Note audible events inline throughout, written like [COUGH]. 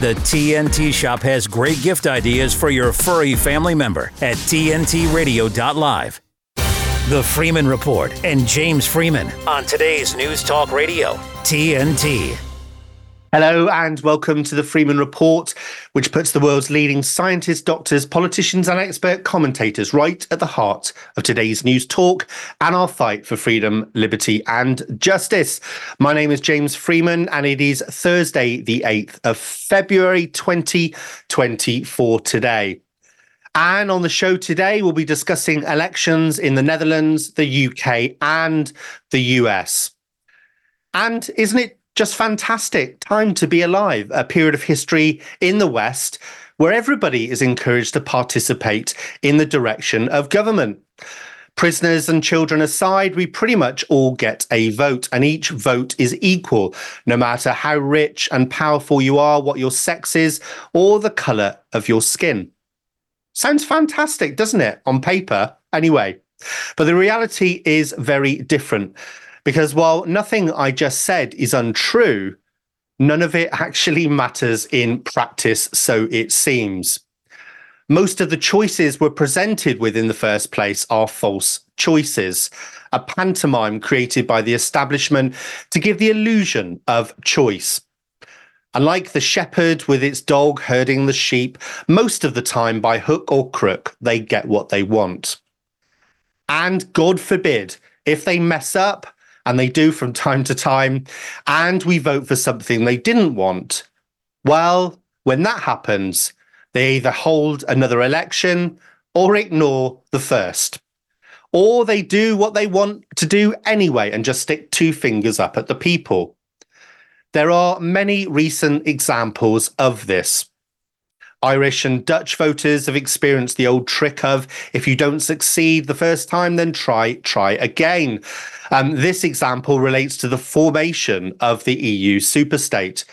The TNT Shop has great gift ideas for your furry family member at TNTRadio.live. The Freeman Report and James Freeman on today's News Talk Radio, TNT. Hello and welcome to the Freeman Report, which puts the world's leading scientists, doctors, politicians, and expert commentators right at the heart of today's news talk and our fight for freedom, liberty, and justice. My name is James Freeman, and it is Thursday, the 8th of February 2024 today. And on the show today, we'll be discussing elections in the Netherlands, the UK, and the US. And isn't it just fantastic time to be alive, a period of history in the West where everybody is encouraged to participate in the direction of government. Prisoners and children aside, we pretty much all get a vote, and each vote is equal, no matter how rich and powerful you are, what your sex is, or the colour of your skin. Sounds fantastic, doesn't it, on paper? Anyway, but the reality is very different. Because while nothing I just said is untrue, none of it actually matters in practice, so it seems. Most of the choices we're presented with in the first place are false choices, a pantomime created by the establishment to give the illusion of choice. Unlike the shepherd with its dog herding the sheep, most of the time by hook or crook, they get what they want. And God forbid, if they mess up, and they do from time to time, and we vote for something they didn't want, well, when that happens, they either hold another election or ignore the first. Or they do what they want to do anyway and just stick two fingers up at the people. There are many recent examples of this. Irish and Dutch voters have experienced the old trick of if you don't succeed the first time, then try, try again. Um, this example relates to the formation of the EU superstate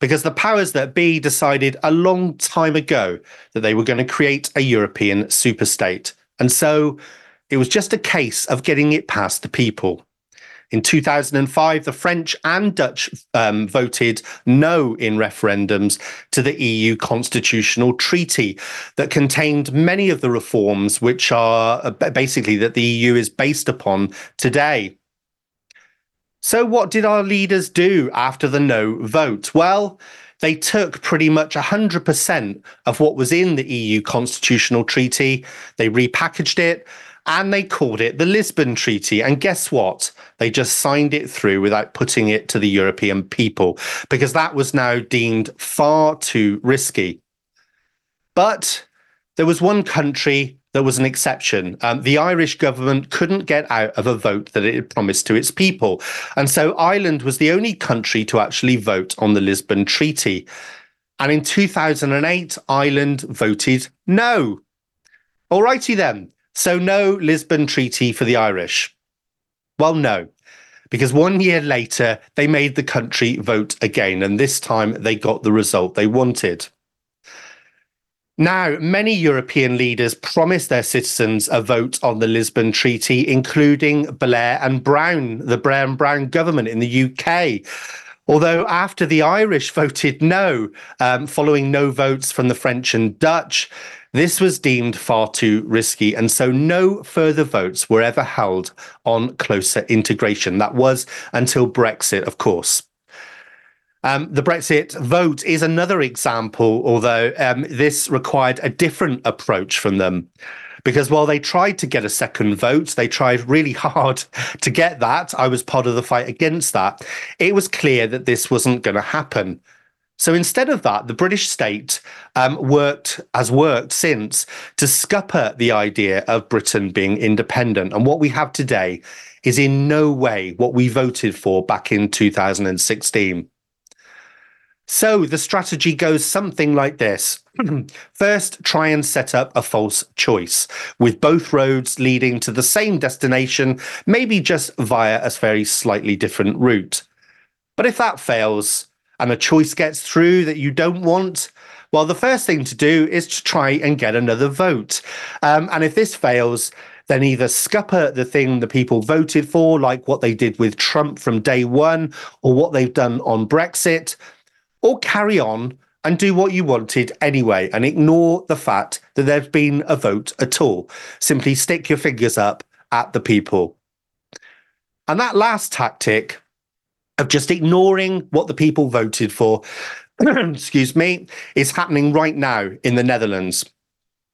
because the powers that be decided a long time ago that they were going to create a European superstate. And so it was just a case of getting it past the people. In 2005, the French and Dutch um, voted no in referendums to the EU constitutional treaty that contained many of the reforms which are uh, basically that the EU is based upon today. So, what did our leaders do after the no vote? Well, they took pretty much 100% of what was in the EU constitutional treaty, they repackaged it, and they called it the Lisbon Treaty. And guess what? They just signed it through without putting it to the European people because that was now deemed far too risky. But there was one country there was an exception. Um, the Irish government couldn't get out of a vote that it had promised to its people. And so Ireland was the only country to actually vote on the Lisbon Treaty. And in 2008, Ireland voted no. Alrighty then. So, no Lisbon Treaty for the Irish. Well, no, because one year later, they made the country vote again. And this time they got the result they wanted. Now, many European leaders promised their citizens a vote on the Lisbon Treaty, including Blair and Brown, the Blair and Brown government in the UK. Although after the Irish voted no, um, following no votes from the French and Dutch, this was deemed far too risky. And so no further votes were ever held on closer integration. That was until Brexit, of course. Um, the Brexit vote is another example, although um, this required a different approach from them. Because while they tried to get a second vote, they tried really [LAUGHS] hard to get that. I was part of the fight against that. It was clear that this wasn't going to happen. So instead of that, the British state um, worked, has worked since to scupper the idea of Britain being independent. And what we have today is in no way what we voted for back in 2016. So the strategy goes something like this. [CLEARS THROAT] First, try and set up a false choice with both roads leading to the same destination, maybe just via a very slightly different route. But if that fails and a choice gets through that you don't want, well, the first thing to do is to try and get another vote. Um, and if this fails, then either scupper the thing the people voted for, like what they did with Trump from day one, or what they've done on Brexit, or carry on and do what you wanted anyway and ignore the fact that there's been a vote at all. Simply stick your fingers up at the people. And that last tactic of just ignoring what the people voted for, [CLEARS THROAT] excuse me, is happening right now in the Netherlands.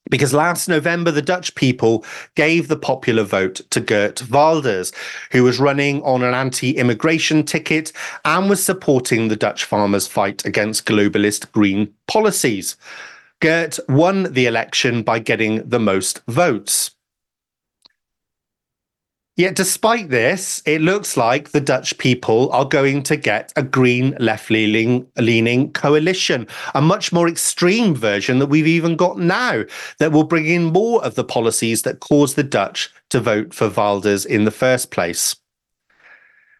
Because last November, the Dutch people gave the popular vote to Geert Wilders, who was running on an anti immigration ticket and was supporting the Dutch farmers' fight against globalist green policies. Geert won the election by getting the most votes. Yet, despite this, it looks like the Dutch people are going to get a green left leaning coalition, a much more extreme version that we've even got now, that will bring in more of the policies that caused the Dutch to vote for Wilders in the first place.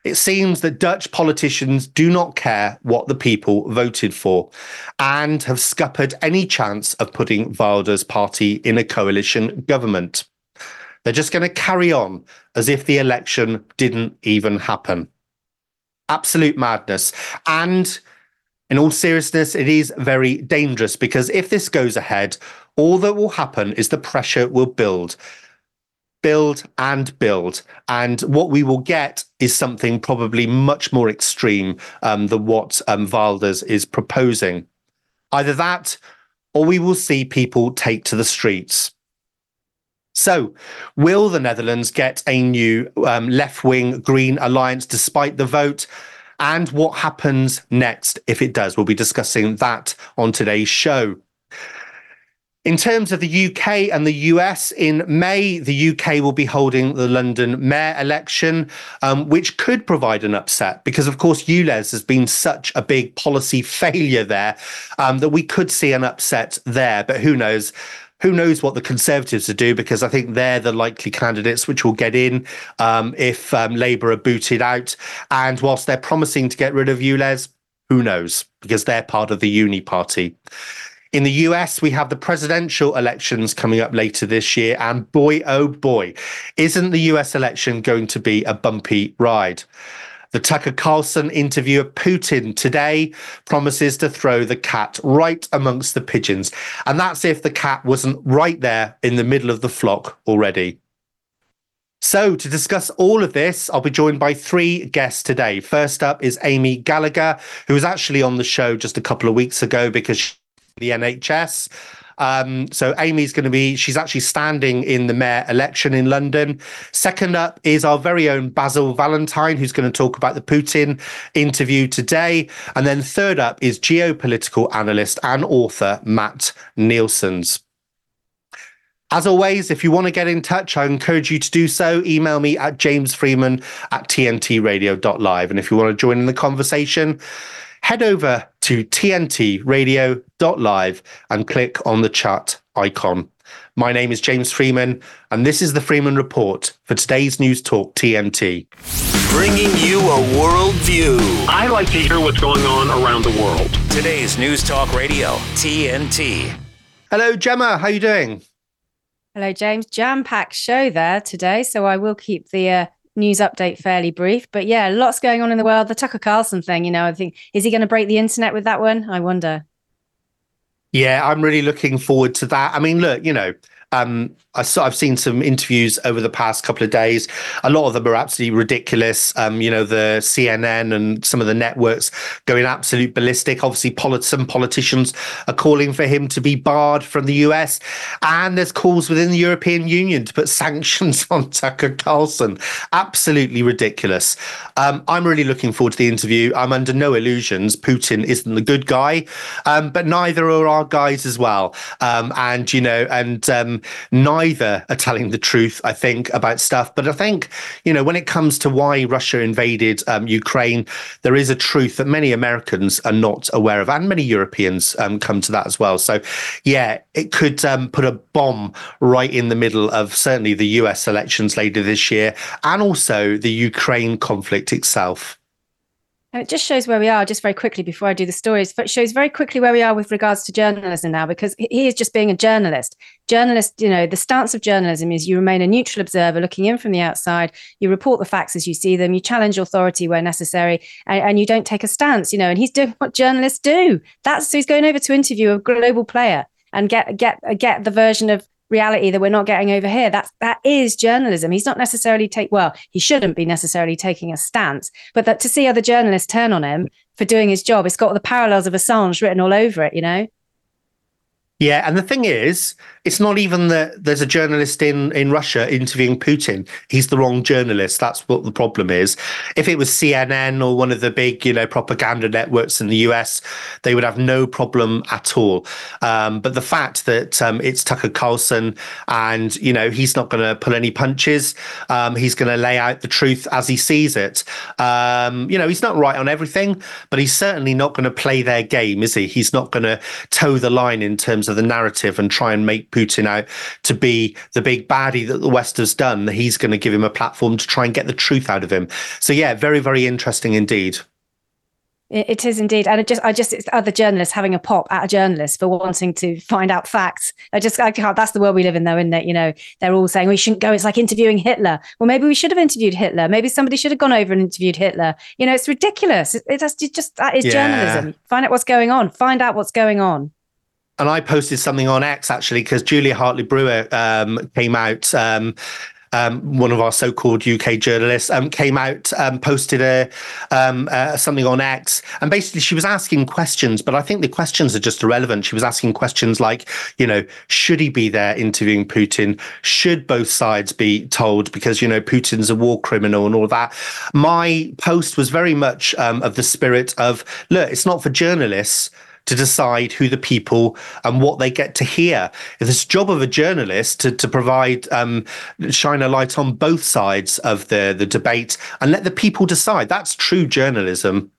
It seems that Dutch politicians do not care what the people voted for and have scuppered any chance of putting Wilders' party in a coalition government. They're just going to carry on as if the election didn't even happen. Absolute madness. And in all seriousness, it is very dangerous because if this goes ahead, all that will happen is the pressure will build, build and build. And what we will get is something probably much more extreme um, than what um, is proposing. Either that, or we will see people take to the streets. So, will the Netherlands get a new um, left wing Green alliance despite the vote? And what happens next if it does? We'll be discussing that on today's show. In terms of the UK and the US, in May, the UK will be holding the London mayor election, um, which could provide an upset because, of course, ULEZ has been such a big policy [LAUGHS] failure there um, that we could see an upset there. But who knows? Who knows what the Conservatives will do because I think they're the likely candidates which will get in um, if um, Labour are booted out. And whilst they're promising to get rid of ULEZ, who knows because they're part of the Uni Party. In the US, we have the presidential elections coming up later this year. And boy, oh boy, isn't the US election going to be a bumpy ride? The Tucker Carlson interview of Putin today promises to throw the cat right amongst the pigeons. And that's if the cat wasn't right there in the middle of the flock already. So, to discuss all of this, I'll be joined by three guests today. First up is Amy Gallagher, who was actually on the show just a couple of weeks ago because the NHS. Um, so Amy's going to be, she's actually standing in the mayor election in London. Second up is our very own Basil Valentine, who's going to talk about the Putin interview today. And then third up is geopolitical analyst and author Mats Nilsson. As always, if you want to get in touch, I encourage you to do so. Email me at jamesfreeman at tntradio.live. And if you want to join in the conversation, head over to tntradio.live and click on the chat icon. My name is James Freeman, and this is the Freeman Report for today's News Talk TNT. Bringing you a world view. I like to hear what's going on around the world. Today's News Talk Radio TNT. Hello, Gemma. How are you doing? Hello, James. Jam packed show there today, so I will keep the uh, news update fairly brief. But yeah, lots going on in the world. The Tucker Carlson thing, you know, I think, is he going to break the internet with that one? I wonder. Yeah, I'm really looking forward to that. I mean, look, you know, um, I saw, I've seen some interviews over the past couple of days. A lot of them are absolutely ridiculous. Um, you know, the CNN and some of the networks going absolute ballistic. Obviously, polit- some politicians are calling for him to be barred from the US. And there's calls within the European Union to put [LAUGHS] sanctions on Tucker Carlson. Absolutely ridiculous. Um, I'm really looking forward to the interview. I'm under no illusions. Putin isn't the good guy, um, but neither are our guys as well. Um, and, you know, and um, neither are telling the truth, I think, about stuff. But I think, you know, when it comes to why Russia invaded um, Ukraine, there is a truth that many Americans are not aware of, and many Europeans um, come to that as well. So, yeah, it could um, put a bomb right in the middle of certainly the US elections later this year and also the Ukraine conflict itself. And it just shows where we are, just very quickly before I do the stories. But it shows very quickly where we are with regards to journalism now, because he is just being a journalist. Journalist, you know, the stance of journalism is you remain a neutral observer looking in from the outside. You report the facts as you see them. You challenge authority where necessary, and, and you don't take a stance. You know, and he's doing what journalists do. That's so he's going over to interview a global player and get get get the version of reality that we're not getting over here. That's that is journalism. He's not necessarily take well, he shouldn't be necessarily taking a stance, but that to see other journalists turn on him for doing his job, it's got the parallels of Assange written all over it, you know. Yeah, and the thing is, it's not even that there's a journalist in in Russia interviewing Putin. He's the wrong journalist. That's what the problem is. If it was CNN or one of the big, you know, propaganda networks in the US, they would have no problem at all. Um, but the fact that um, it's Tucker Carlson and you know he's not going to pull any punches, um, he's going to lay out the truth as he sees it. Um, you know, he's not right on everything, but he's certainly not going to play their game, is he? He's not going to toe the line in terms of the narrative and try and make Putin out to be the big baddie that the West has done. That he's going to give him a platform to try and get the truth out of him. So yeah, very very interesting indeed. It is indeed, and it just I just it's other journalists having a pop at a journalist for wanting to find out facts. I just I can't. That's the world we live in, though, isn't it? You know, they're all saying we shouldn't go. It's like interviewing Hitler. Well, maybe we should have interviewed Hitler. Maybe somebody should have gone over and interviewed Hitler. You know, it's ridiculous. It, it just, just that is yeah. journalism. Find out what's going on. Find out what's going on and I posted something on X actually because Julia Hartley Brewer um, came out. Um, um, one of our so-called UK journalists um, came out, um, posted a um, uh, something on X, and basically she was asking questions. But I think the questions are just irrelevant. She was asking questions like, you know, should he be there interviewing Putin? Should both sides be told because you know Putin's a war criminal and all that? My post was very much of the spirit of, look, it's not for journalists to decide who the people and what they get to hear. It's the job of a journalist to, to provide, um, shine a light on both sides of the, the debate and let the people decide. That's true journalism.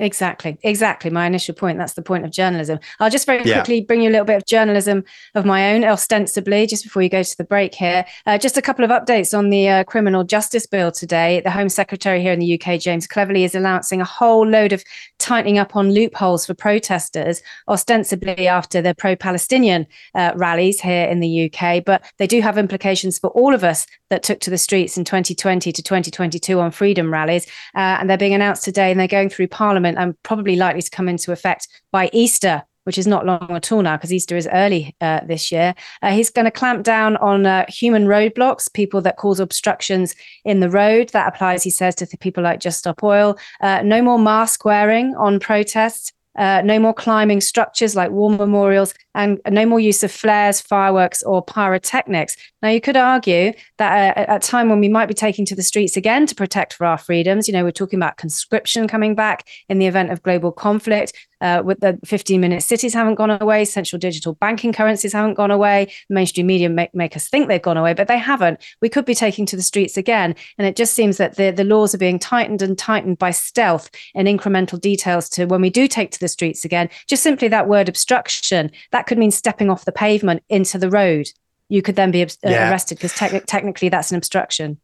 Exactly, exactly. My initial point. That's the point of journalism. I'll just very quickly yeah. bring you a little bit of journalism of my own, ostensibly, just before you go to the break here. Uh, just a couple of updates on the uh, criminal justice bill today. The Home Secretary here in the UK, James Cleverly, is announcing a whole load of tightening up on loopholes for protesters, ostensibly after the pro Palestinian uh, rallies here in the UK. But they do have implications for all of us that took to the streets in 2020 to 2022 on freedom rallies. Uh, and they're being announced today and they're going through Parliament and probably likely to come into effect by Easter which is not long at all now because Easter is early uh, this year. Uh, he's going to clamp down on uh, human roadblocks, people that cause obstructions in the road. That applies, he says, to people like Just Stop Oil. Uh, no more mask wearing on protests. Uh, no more climbing structures like war memorials, and no more use of flares, fireworks, or pyrotechnics. Now, you could argue that uh, at a time when we might be taking to the streets again to protect for our freedoms, you know, we're talking about conscription coming back in the event of global conflict. Uh, with the 15 minute cities haven't gone away, central digital banking currencies haven't gone away. Mainstream media make, make us think they've gone away, but they haven't. We could be taking to the streets again. And it just seems that the, the laws are being tightened and tightened by stealth and incremental details to when we do take to the streets again. Just simply that word obstruction, that could mean stepping off the pavement into the road. You could then be uh, yeah. arrested because te- technically that's an obstruction.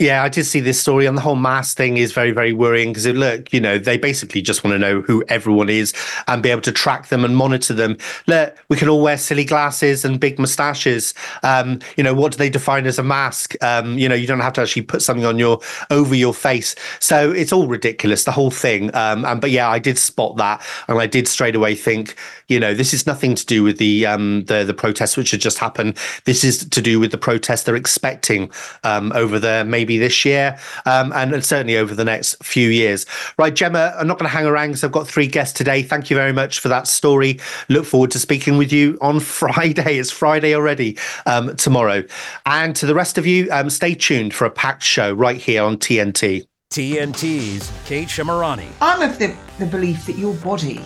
Yeah, I did see this story, and the whole mask thing is very, very worrying because look, you know, they basically just want to know who everyone is and be able to track them and monitor them. Look, we can all wear silly glasses and big moustaches. Um, you know, what do they define as a mask? Um, you know, you don't have to actually put something on your over your face, so it's all ridiculous, the whole thing. Um, and but yeah, I did spot that, and I did straight away think, you know, this is nothing to do with the um, the the protests which had just happened. This is to do with the protests they're expecting um, over there, maybe maybe this year, um, and certainly over the next few years. Right, Gemma, I'm not going to hang around because I've got three guests today. Thank you very much for that story. Look forward to speaking with you on [LAUGHS] Friday. It's Friday already, um, tomorrow. And to the rest of you, um, stay tuned for a packed show right here on TNT. TNT's Kate Shemirani. I'm of the, the belief that your body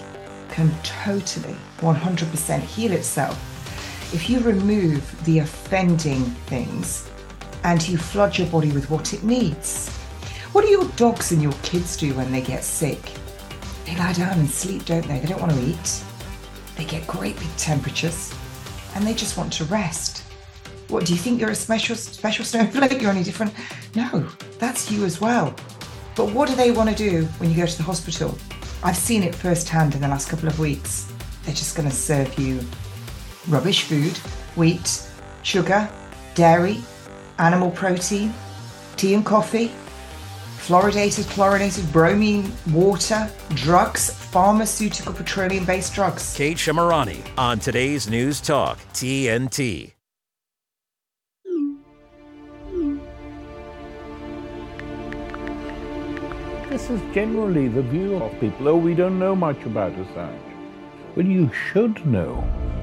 can totally 100% heal itself if you remove the offending things and you flood your body with what it needs. What do your dogs and your kids do when they get sick? They lie down and sleep, don't they? They don't want to eat. They get great big temperatures and they just want to rest. What do you think you're a special special [LAUGHS] snowflake? You're any different? No, that's you as well. But what do they want to do when you go to the hospital? I've seen it firsthand in the last couple of weeks. They're just going to serve you rubbish food, wheat, sugar, dairy, animal protein, tea and coffee, fluoridated, chlorinated, bromine, water, drugs, pharmaceutical petroleum based drugs. Kate Shemirani on today's News Talk, TNT. This is generally the view of people, though we don't know much about Assange. But you should know,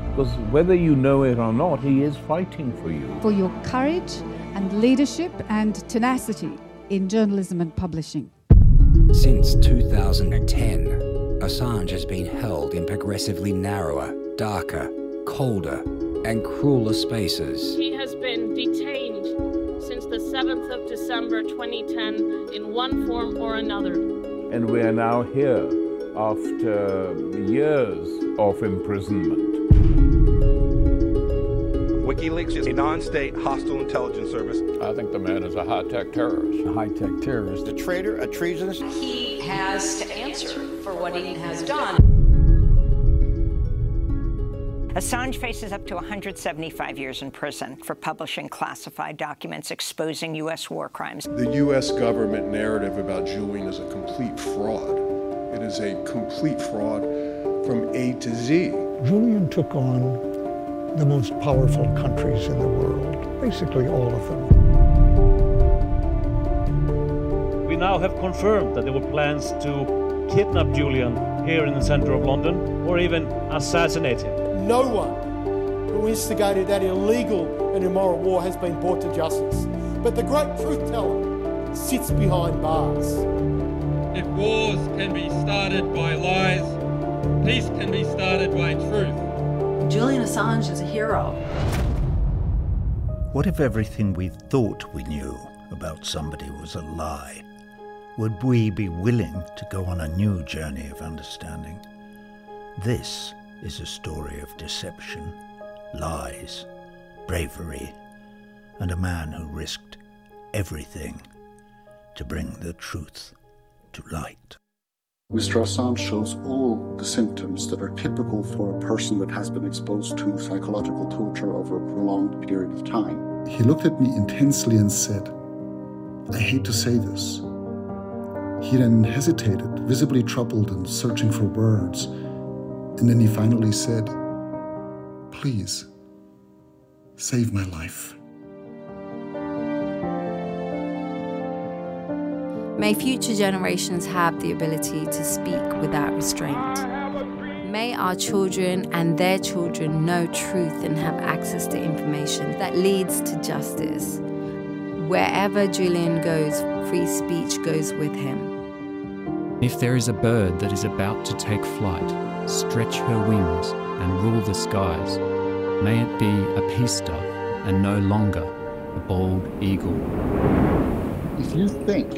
because whether you know it or not, he is fighting for you. For your courage and leadership and tenacity in journalism and publishing. Since 2010, Assange has been held in progressively narrower, darker, colder, and crueler spaces. He has been detained since the 7th of December 2010 in one form or another. And we are now here after years of imprisonment. WikiLeaks is a non-state hostile intelligence service. I think the man is a high-tech terrorist. A high-tech terrorist. A traitor, a treasonous. He has to answer for what he has done. Assange faces up to 175 years in prison for publishing classified documents exposing U.S. war crimes. The U.S. government narrative about Julian is a complete fraud. It is a complete fraud from A to Z. Julian took on the most powerful countries in the world, basically all of them. We now have confirmed that there were plans to kidnap Julian here in the center of London or even assassinate him. No one who instigated that illegal and immoral war has been brought to justice. But the great truth teller sits behind bars. If wars can be started by lies, peace can be started by truth. Julian Assange is a hero. What if everything we thought we knew about somebody was a lie? Would we be willing to go on a new journey of understanding? This is a story of deception, lies, bravery, and a man who risked everything to bring the truth to light. Mr. Assange shows all the symptoms that are typical for a person that has been exposed to psychological torture over a prolonged period of time. He looked at me intensely and said, I hate to say this. He then hesitated, visibly troubled and searching for words. And then he finally said, Please, save my life. May future generations have the ability to speak without restraint. May our children and their children know truth and have access to information that leads to justice. Wherever Julian goes, free speech goes with him. If there is a bird that is about to take flight, stretch her wings and rule the skies, may it be a peace dove and no longer a bald eagle. If you think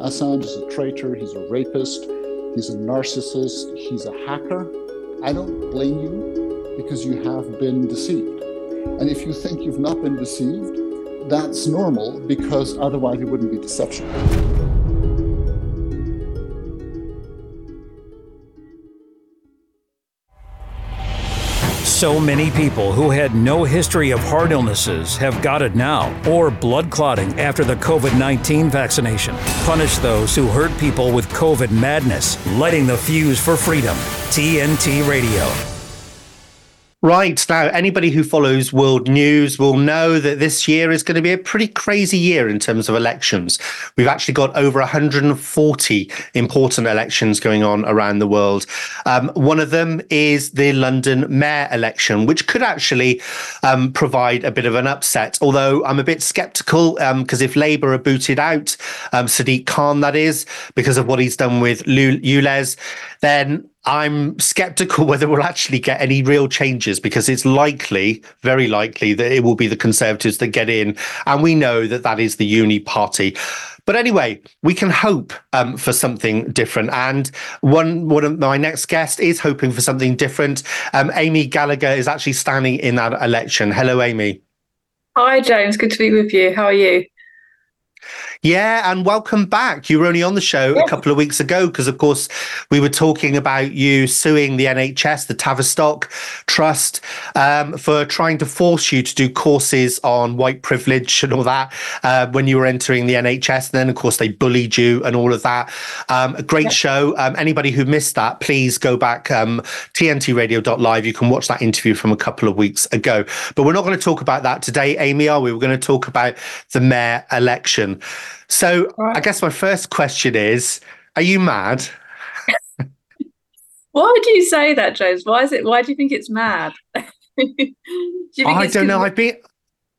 Assange is a traitor, he's a rapist, he's a narcissist, he's a hacker. I don't blame you because you have been deceived. And if you think you've not been deceived, that's normal because otherwise it wouldn't be deception. So many people who had no history of heart illnesses have got it now, or blood clotting after the COVID 19 vaccination. Punish those who hurt people with COVID madness, lighting the fuse for freedom. TNT Radio. Right. Now, anybody who follows world news will know that this year is going to be a pretty crazy year in terms of elections. We've actually got over 140 important elections going on around the world. Um, one of them is the London mayor election, which could actually um, provide a bit of an upset, although I'm a bit skeptical because um, if Labour are booted out, um, Sadiq Khan, that is, because of what he's done with ULEZ, then I'm skeptical [LAUGHS] whether we'll actually get any real changes because it's likely, very likely, that it will be the Conservatives that get in. And we know that that is the uni party. But anyway, we can hope um, for something different. And one, one of my next guest is hoping for something different. Um, Amy Gallagher is actually standing in that election. Hello, Amy. Hi, James. Good to be with you. How are you? Yeah, and welcome back. You were only on the show a couple of weeks ago because, of course, we were talking about you suing the NHS, the Tavistock Trust, um, for trying to force you to do courses on white privilege and all that uh, when you were entering the NHS. And then, of course, they bullied you and all of that. Um, a great show. Um, anybody who missed that, please go back um, tntradio.live. You can watch that interview from a couple of weeks ago. But we're not going to talk about that today, Amy, are we? We're going to talk about the mayor election. So right. I guess my first question is Are you mad? [LAUGHS] why do you say that, James? Why is it? Why do you think it's mad? [LAUGHS] do I don't know. I've been.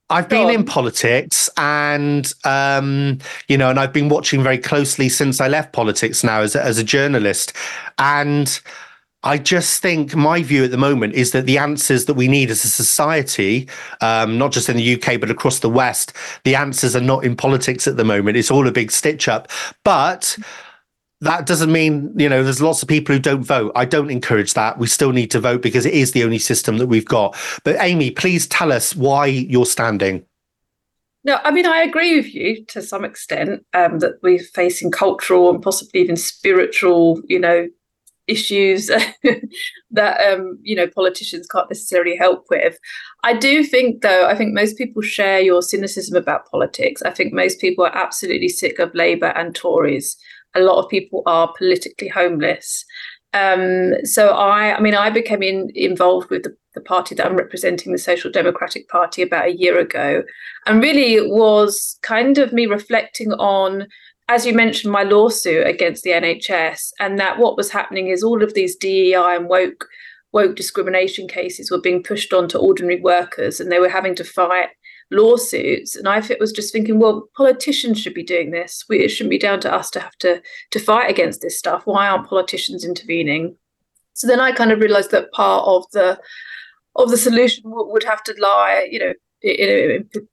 I've been in politics and um, you know and I've been watching very closely since I left politics now as a, as a journalist and I just think my view at the moment is that the answers that we need as a society, um, not just in the UK, but across the West, the answers are not in politics at the moment. It's all a big stitch up. But that doesn't mean, you know, there's lots of people who don't vote. I don't encourage that. We still need to vote because it is the only system that we've got. But Amy, please tell us why you're standing. No, I mean, I agree with you to some extent um, that we're facing cultural and possibly even spiritual, you know, issues [LAUGHS] that um, you know politicians can't necessarily help with. I do think, though, I think most people share your cynicism about politics. I think most people are absolutely sick of Labour and Tories. A lot of people are politically homeless. Um, so I, I mean, I became in, involved with the, the party that I'm representing, the Social Democratic Party, about a year ago, and really it was kind of me reflecting on as you mentioned, my lawsuit against the NHS, and that what was happening is all of these DEI and woke woke discrimination cases were being pushed onto ordinary workers, and they were having to fight lawsuits. And I was just thinking, well, politicians should be doing this. We, it shouldn't be down to us to have to to fight against this stuff. Why aren't politicians intervening? So then I kind of realised that part of the of the solution would have to lie, you know, in, in,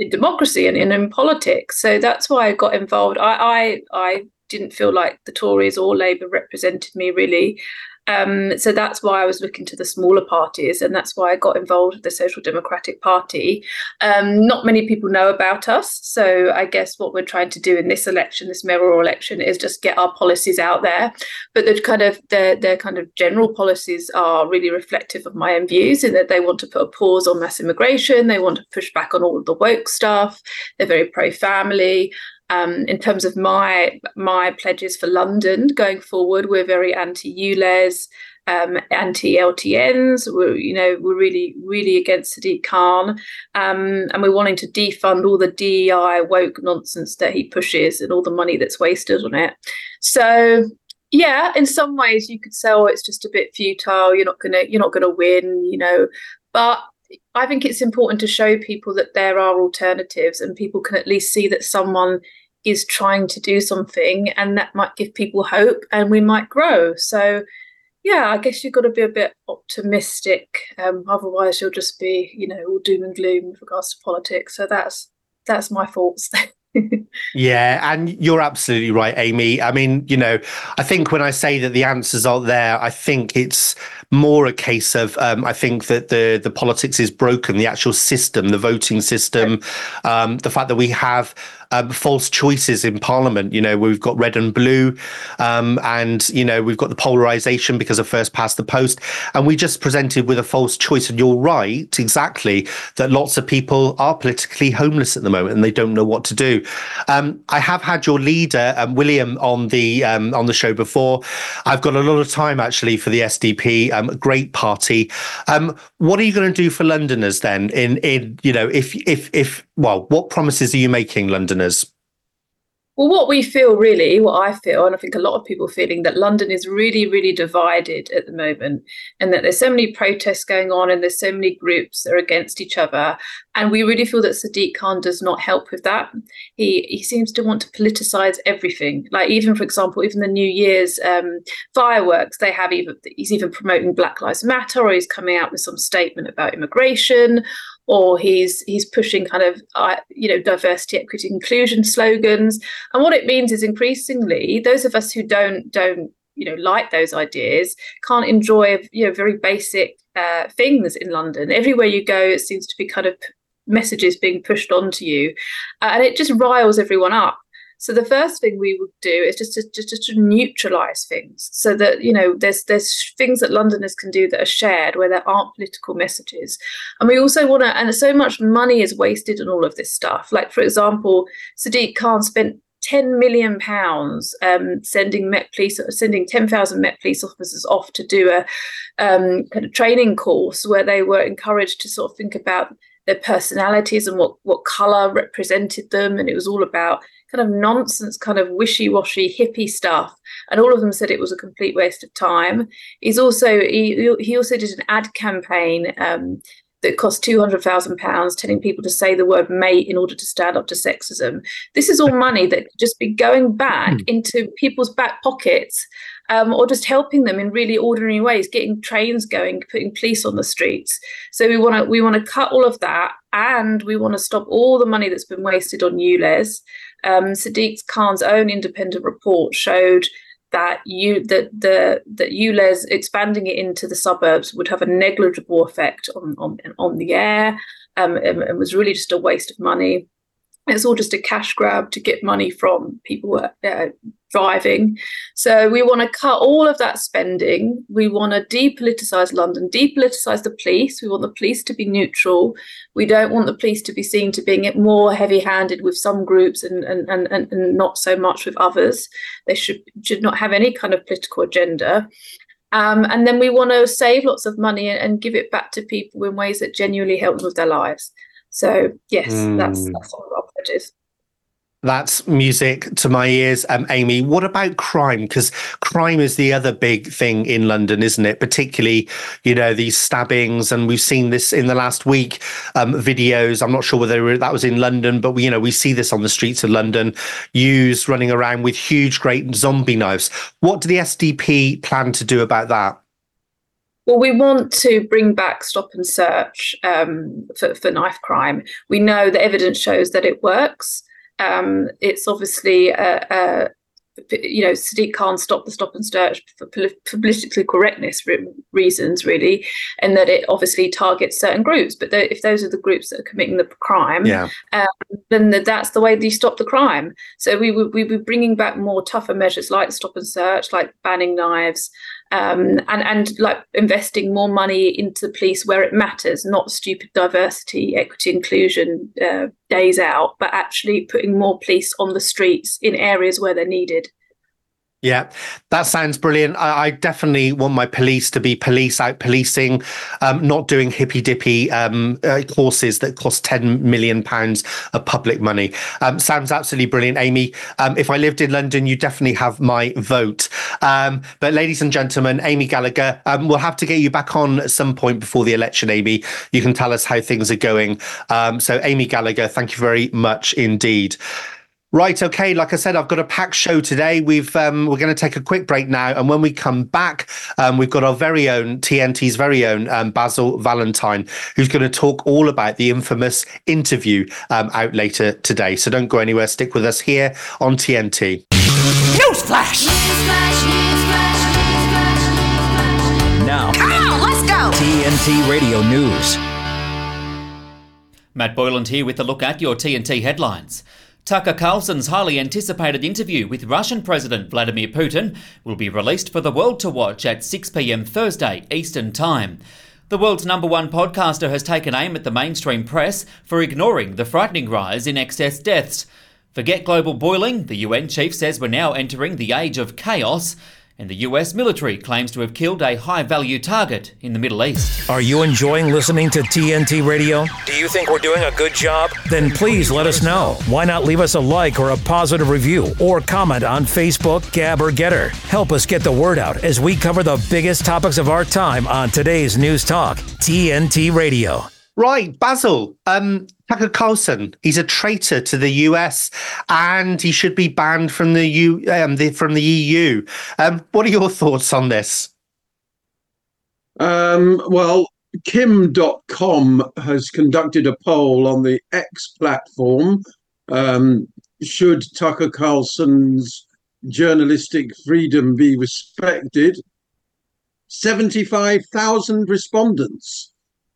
in democracy and, in politics. So that's why I got involved. I, I, I didn't feel like the Tories or Labour represented me really. Um, so that's why I was looking to the smaller parties, and that's why I got involved with the Social Democratic Party. Um, not many people know about us, so I guess what we're trying to do in this election, this mayoral election, is just get our policies out there. But the kind of their their kind of general policies are really reflective of my own views in that they want to put a pause on mass immigration, they want to push back on all of the woke stuff, they're very pro-family. Um, in terms of my my pledges for London going forward, we're very anti ULEZ, um, anti LTNs. We're you know we're really really against Sadiq Khan, um, and we're wanting to defund all the DEI woke nonsense that he pushes and all the money that's wasted on it. So yeah, in some ways you could say, oh, it's just a bit futile. You're not gonna you're not gonna win, you know, but I think it's important to show people that there are alternatives and people can at least see that someone is trying to do something and that might give people hope and we might grow. So yeah i guess you've got to be a bit optimistic um, otherwise you'll just be you know all doom and gloom with regards to politics. So that's that's my thoughts. [LAUGHS] Yeah, and you're absolutely right, Amy. I mean, you know, I think when I say that the answers are there, I think it's more a case of um, I think that the the politics is broken, the actual system, the voting system, um, the fact that we have um, false choices in Parliament. You know, we've got red and blue, um, and you know we've got the polarization because of first past the post, and we just presented with a false choice. And you're right, exactly, that lots of people are politically homeless at the moment and they don't know what to do. Um, I have had your leader, um, William, on the um, on the show before. I've got a lot of time actually for the SDP. Um, great party. Um, what are you going to do for Londoners then? In in you know if if if well, what promises are you making Londoners? Well, what we feel really, what I feel, and I think a lot of people feeling that London is really, really divided at the moment, and that there's so many protests going on, and there's so many groups that are against each other, and we really feel that Sadiq Khan does not help with that. He he seems to want to politicize everything. Like even, for example, even the New Year's um, fireworks, they have even he's even promoting Black Lives Matter, or he's coming out with some statement about immigration, or he's he's pushing kind of uh, you know diversity, equity, inclusion slogans. And what it means is increasingly those of us who don't don't you know like those ideas can't enjoy you know very basic uh, things in London. Everywhere you go, it seems to be kind of messages being pushed onto you, uh, and it just riles everyone up. So the first thing we would do is just to just, just to neutralise things, so that you know there's there's things that Londoners can do that are shared where there aren't political messages, and we also want to. And so much money is wasted on all of this stuff. Like for example, Sadiq Khan spent 10 million pounds um, sending Met Police, sending 10,000 Met Police officers off to do a um, kind of training course where they were encouraged to sort of think about their personalities and what what color represented them, and it was all about kind of nonsense, kind of wishy-washy hippie stuff. And all of them said it was a complete waste of time. He's also he he also did an ad campaign. Um, that cost two hundred thousand pounds, telling people to say the word "mate" in order to stand up to sexism. This is all money that could just be going back mm. into people's back pockets, um, or just helping them in really ordinary ways, getting trains going, putting police on the streets. So we want to we want to cut all of that, and we want to stop all the money that's been wasted on ULEZ. Um, Sadiq Khan's own independent report showed that you that the that ULEZ expanding it into the suburbs would have a negligible effect on on, on the air. Um, and, and was really just a waste of money it's all just a cash grab to get money from people uh, driving. So we want to cut all of that spending. We want to depoliticize London, depoliticize the police. We want the police to be neutral. We don't want the police to be seen to being more heavy-handed with some groups and and, and, and not so much with others. They should should not have any kind of political agenda. Um, and then we want to save lots of money and, and give it back to people in ways that genuinely help them with their lives. So yes, mm. that's that's what our pledge is. That's music to my ears, um, Amy. What about crime? Because crime is the other big thing in London, isn't it? Particularly, you know, these stabbings, and we've seen this in the last week. Um, videos. I'm not sure whether that was in London, but we, you know, we see this on the streets of London. Youths running around with huge, great zombie knives. What do the SDP plan to do about that? Well, we want to bring back stop and search um, for, for knife crime. We know the evidence shows that it works. Um, it's obviously a, a, you know Sadiq Khan stopped the stop and search for politically correctness reasons, really, and that it obviously targets certain groups. But if those are the groups that are committing the crime, yeah. um, then that's the way you stop the crime. So we would we be bringing back more tougher measures like stop and search, like banning knives, um, and and like investing more money into the police where it matters, not stupid diversity, equity, inclusion uh, days out, but actually putting more police on the streets in areas where they're needed. Yeah, that sounds brilliant. I, I, definitely want my police to be police out policing, um, not doing hippy dippy um, uh, courses that cost ten million pounds of public money. Um, sounds absolutely brilliant, Amy. Um, if I lived in London, you definitely have my vote. Um, but, ladies and gentlemen, Amy Gallagher, um, we'll have to get you back on at some point before the election. Amy, you can tell us how things are going. so, Amy Gallagher, thank you very much indeed. Right. Okay. Like I said, I've got a packed show today. We've um, we're going to take a quick break now, and when we come back, um, we've got our very own TNT's very own um, Basil Valentine, who's going to talk all about the infamous interview um, out later today. So don't go anywhere. Stick with us here on TNT. Newsflash! Now, come on, let's go. TNT Radio News. Matt Boyland here with a look at your TNT headlines. Tucker Carlson's highly anticipated interview with Russian President Vladimir Putin will be released for the world to watch at 6pm Thursday Eastern Time. The world's number one podcaster has taken aim at the mainstream press for ignoring the frightening rise in excess deaths. Forget global boiling, the UN chief says we're now entering the age of chaos and the US military claims to have killed a high value target in the Middle East. Are you enjoying listening to TNT Radio? Do you think we're doing a good job? Then please let us know. Why not leave us a like or a positive review or comment on Facebook, Gab, or Gettr? Help us get the word out as we cover the biggest topics of our time on today's News Talk, TNT Radio. Right, Basil. Um, Tucker Carlson. He's a traitor to the US, and he should be banned from the U um, the, from the EU. Um, what are your thoughts on this? Um, well, Kim Dotcom has conducted a poll on the X platform. Um, should Tucker Carlson's journalistic freedom be respected? 75,000 respondents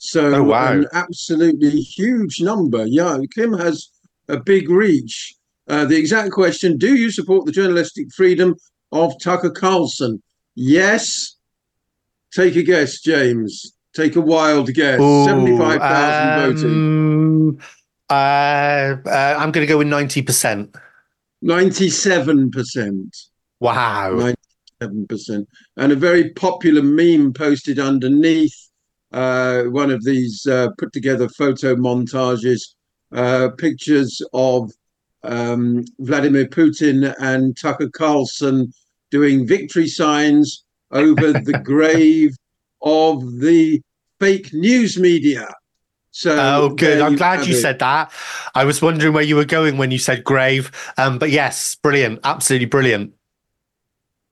So Oh, wow. an absolutely huge number. Yeah, Kim has a big reach. Uh, the exact question: Do you support the journalistic freedom of Tucker Carlson? Yes. Take a guess, James. Take a wild guess. Ooh, Seventy-five thousand voting. um, Uh, uh, I'm going to go with 90%. Ninety-seven percent. Wow. 97%. And a very popular meme posted underneath one of these uh, put together photo montages, uh, pictures of um, Vladimir Putin and Tucker Carlson doing victory signs over the [LAUGHS] grave of the fake news media. So Oh, good. I'm glad you it. said that. I was wondering where you were going when you said grave. Um, but yes, brilliant. Absolutely brilliant.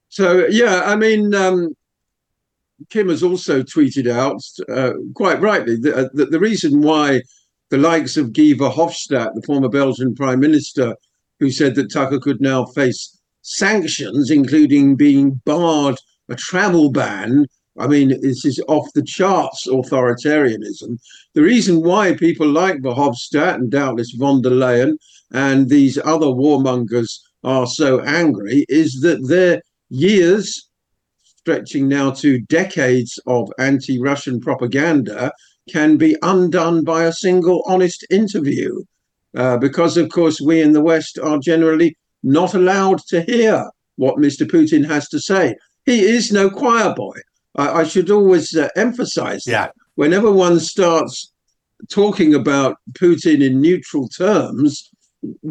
So yeah, I mean, um, Kim has also tweeted out uh, quite rightly that, uh, that the reason why the likes of Guy Verhofstadt, the former Belgian prime minister, who said that Tucker could now face sanctions, including being barred a travel ban. I mean, this is off the charts authoritarianism. The reason why people like Verhofstadt and doubtless von der Leyen and these other warmongers are so angry is that their years, stretching now to decades of anti Russian propaganda, can be undone by a single honest interview. Uh, because, of course, we in the West are generally not allowed to hear what Mr. Putin has to say. He is no choir boy. I, I should always uh, emphasize that. Whenever one starts talking about Putin in neutral terms,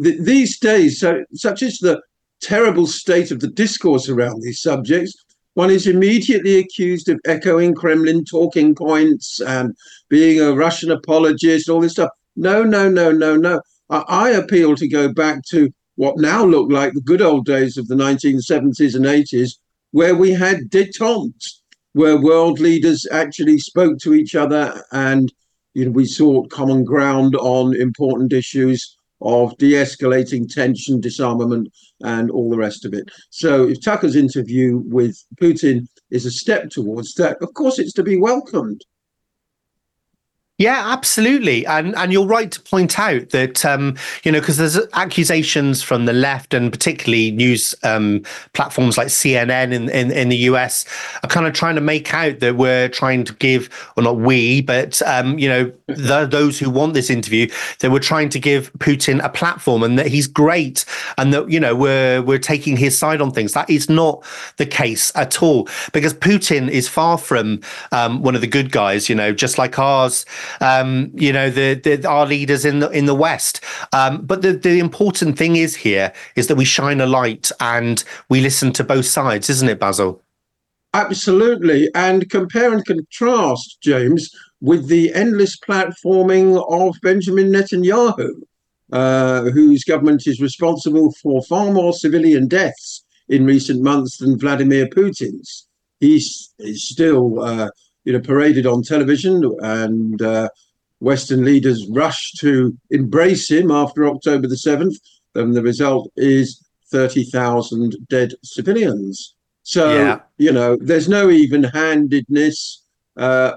th- these days, so, such is the terrible state of the discourse around these subjects, one is immediately accused of echoing Kremlin talking points and being a Russian apologist, all this stuff. No, no, no, no, no. I, I appeal to go back to what now look like the good old days of the 1970s and 80s, where we had détente, where world leaders actually spoke to each other and you know, we sought common ground on important issues of de-escalating tension, disarmament, and all the rest of it. So if Tucker's interview with Putin is a step towards that, of course it's to be welcomed. Yeah, absolutely, and and you're right to point out that um, you know because there's accusations from the left and particularly news um, platforms like CNN in, in in the US are kind of trying to make out that we're trying to give, or not we, but um, you know the, those who want this interview that we're trying to give Putin a platform and that he's great and that you know we're we're taking his side on things. That is not the case at all because Putin is far from um, one of the good guys. You know, just like ours um, you know, the, the our leaders in the in the West. Um, but the the important thing is here is that we shine a light and we listen to both sides, isn't it, Basil? Absolutely. And compare and contrast, James, with the endless platforming of Benjamin Netanyahu, uh, whose government is responsible for far more civilian deaths in recent months than Vladimir Putin's. He's, he's still, uh, you know, paraded on television, and uh, Western leaders rush to embrace him after October the 7th. And the result is 30,000 dead civilians. So, Yeah. you know, there's no even handedness. Uh,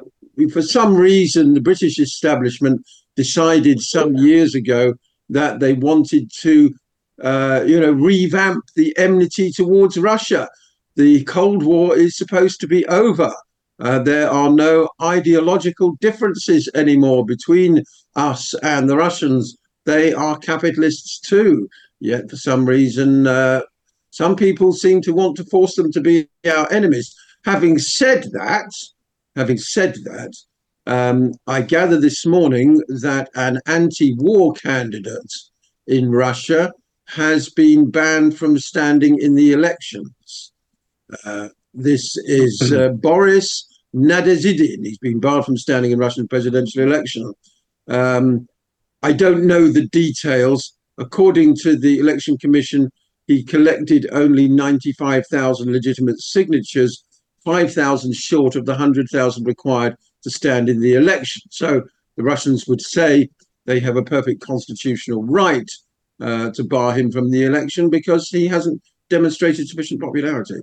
for some reason, the British establishment decided some years ago that they wanted to, uh, you know, revamp the enmity towards Russia. The Cold War is supposed to be over. Uh, there are no ideological differences anymore between us and the Russians. They are capitalists too. Yet, for some reason, uh, some people seem to want to force them to be our enemies. Having said that, having said that, um, I gather this morning that an anti-war candidate in Russia has been banned from standing in the elections. Uh, this is uh, Boris Nadezhdin. He's been barred from standing in Russian presidential election. Um, I don't know the details. According to the election commission, he collected only 95,000 legitimate signatures, 5,000 short of the 100,000 required to stand in the election. So the Russians would say they have a perfect constitutional right uh, to bar him from the election because he hasn't demonstrated sufficient popularity.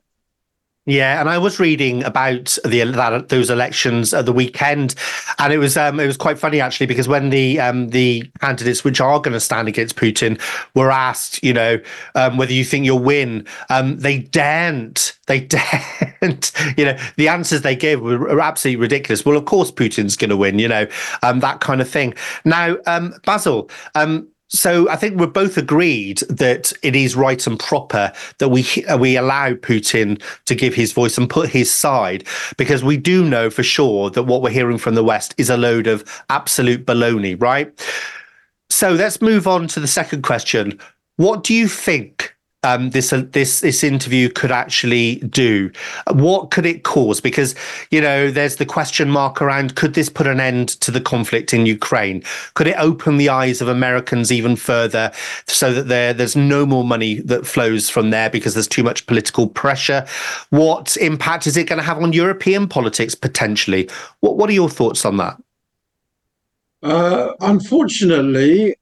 Yeah, and I was reading about the that, those elections at the weekend, and it was um, it was quite funny actually because when the um, the candidates which are going to stand against Putin were asked, you know, um, whether you think you'll win, um, they daren't, they [LAUGHS] daren't, you know, the answers they gave were, were absolutely ridiculous. Well, of course Putin's going to win, you know, um, that kind of thing. Now, um, Basil, so I think we're both agreed that it is right and proper that we uh, we allow Putin to give his voice and put his side because we do know for sure that what we're hearing from the West is a load of absolute baloney, right? So let's move on to the second question. What do you think um, this uh, this this interview could actually do? What could it cause? Because you know, there's the question mark around: could this put an end to the conflict in Ukraine? Could it open the eyes of Americans even further, so that there there's no more money that flows from there because there's too much political pressure? What impact is it going to have on European politics potentially? What What are your thoughts on that? Uh, unfortunately,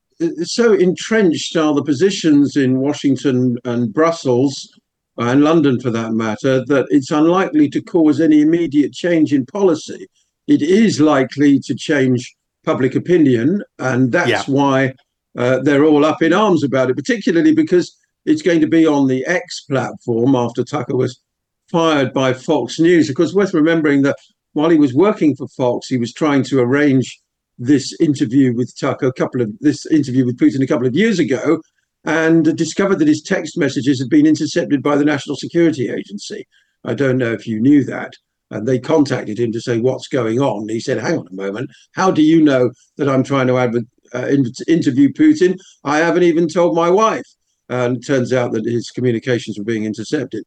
so entrenched are the positions in Washington and Brussels and London for that matter that it's unlikely to cause any immediate change in policy. It is likely to change public opinion, and that's yeah. why uh, they're all up in arms about it, particularly because it's going to be on the X platform after Tucker was fired by Fox News. Of course, worth remembering that while he was working for Fox, he was trying to arrange this interview with Tucker, a couple of this interview with Putin a couple of years ago, and discovered that his text messages had been intercepted by the National Security Agency. I don't know if you knew that. And they contacted him to say, What's going on? he said, Hang on a moment. How do you know that I'm trying to adver- uh, interview Putin? I haven't even told my wife. And it turns out that his communications were being intercepted.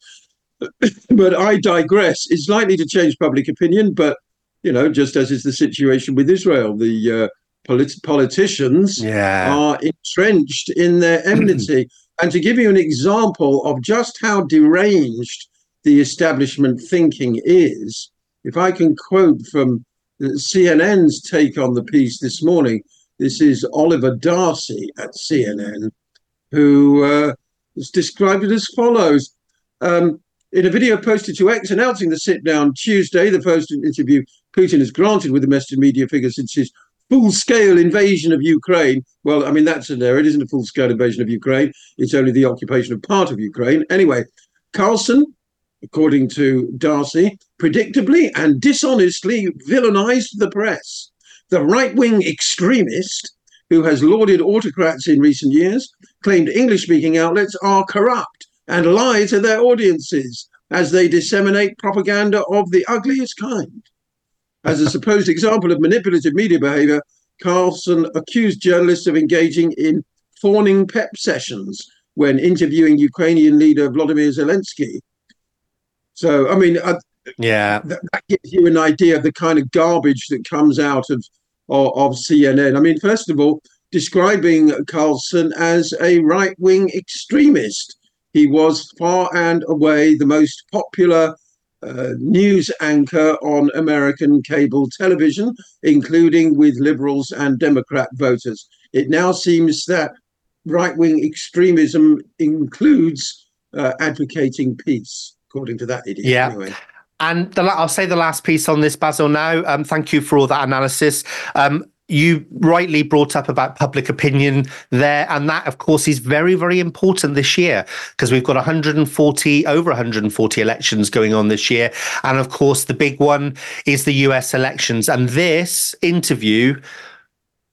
[COUGHS] but I digress. It's likely to change public opinion, but you know, just as is the situation with Israel, the uh, polit- politicians yeah. are entrenched in their [CLEARS THROAT] enmity. and to give you an example of just how deranged the establishment thinking is, if I can quote from CNN's take on the piece this morning, this is Oliver Darcy at CNN, who uh, has described it as follows. Um, in a video posted to X announcing the sit down Tuesday, the first interview Putin has granted with domestic media figures since his full scale invasion of Ukraine. Well, I mean, that's an error. It isn't a full scale invasion of Ukraine, it's only the occupation of part of Ukraine. Anyway, Carlson, according to Darcy, predictably and dishonestly villainized the press. The right wing extremist who has lauded autocrats in recent years claimed English speaking outlets are corrupt and lie to their audiences as they disseminate propaganda of the ugliest kind. As a supposed example of manipulative media behavior, Carlson accused journalists of engaging in fawning pep sessions when interviewing Ukrainian leader Vladimir Zelensky. So, I mean, uh, yeah, that, that, gives you an idea of the kind of garbage that comes out of, of, of CNN. I mean, first of all, describing Carlson as a right wing extremist. He was far and away the most popular uh, news anchor on American cable television, including with liberals and Democrat voters. It now seems that right wing extremism includes uh, advocating peace, according to that idiot. Yeah. Anyway. And the, I'll say the last piece on this, Basil. Now, um, thank you for all that analysis. Um, you rightly brought up about public opinion there and that of course is very very important this year because we've got 140 over 140 elections going on this year and of course the big one is the US elections and this interview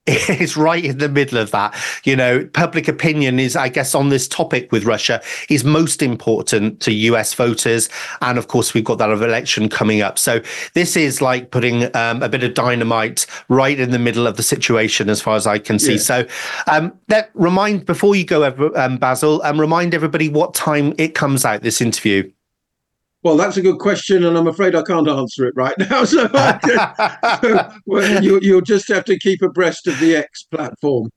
[LAUGHS] is right in the middle of that. You know, public opinion is, I guess, on this topic with Russia is most important to US voters. And of course, we've got that election coming up. So this is like putting um, a bit of dynamite right in the middle of the situation, as far as I can see. Yeah. So um, that remind before you go, um, Basil, um, remind everybody what time it comes out, this interview. Well, that's a good question, and I'm afraid I can't answer it right [LAUGHS] now. So, [LAUGHS] so well, you, you'll just have to keep abreast of the X platform.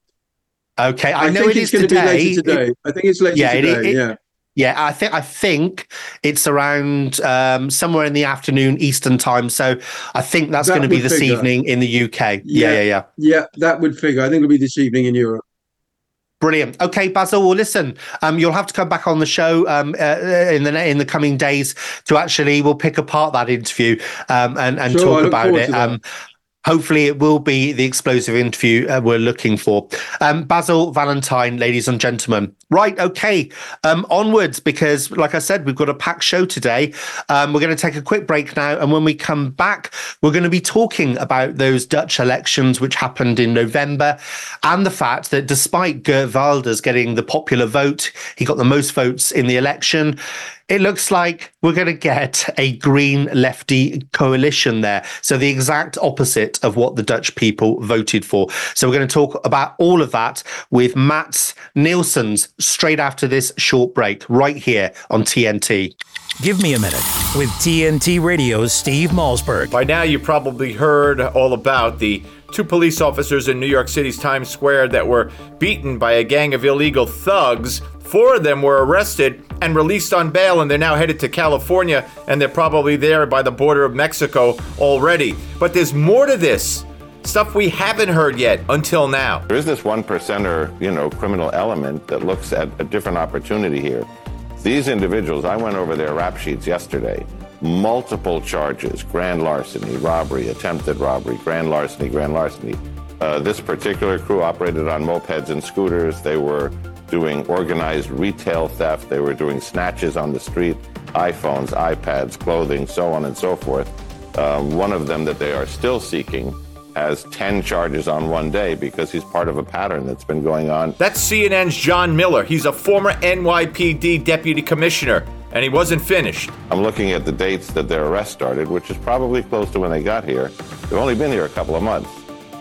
Okay, I, I know think it it's going today. to be later today. It, I think it's later yeah, today. It, it, yeah. Yeah, I think I think it's around um, somewhere in the afternoon Eastern time. So I think that's that going to be this figure. evening in the UK. Yeah. yeah, yeah, yeah. Yeah, that would figure. I think it'll be this evening in Europe. Brilliant. Okay, Basil. Well, listen, um, you'll have to come back on the show um, uh, in the in the coming days to actually we'll pick apart that interview um, and and Sure, talk about it. Hopefully, it will be the explosive interview uh, we're looking for. Um, Basil Valentine, ladies and gentlemen. Right. Okay. Um, onwards, because like I said, we've got a packed show today. Um, we're going to take a quick break now, and when we come back, we're going to be talking about those Dutch elections which happened in November, and the fact that despite Geert Wilders getting the popular vote, he got the most votes in the election. It looks like we're going to get a green lefty coalition there. So, the exact opposite of what the Dutch people voted for. So, we're going to talk about all of that with Mats Nilsson's straight after this short break, right here on TNT. Give me a minute with TNT Radio's Steve Malzberg. By now, you probably heard all about the two police officers in New York City's Times Square that were beaten by a gang of illegal thugs. Four of them were arrested and released on bail, and they're now headed to California, and they're probably there by the border of Mexico already. But there's more to this. Stuff we haven't heard yet until now. There is this one percenter, you know, criminal element that looks at a different opportunity here. These individuals, I went over their rap sheets yesterday. Multiple charges: grand larceny, robbery, attempted robbery, grand larceny, grand larceny. Uh, this particular crew operated on mopeds and scooters. They were doing organized retail theft. They were doing snatches on the street, iPhones, iPads, clothing, so on and so forth. Um, one of them that they are still seeking has 10 charges on one day because he's part of a pattern that's been going on. That's CNN's John Miller. He's a former NYPD deputy commissioner, and he wasn't finished. I'm looking at the dates that their arrest started, which is probably close to when they got here. They've only been here a couple of months.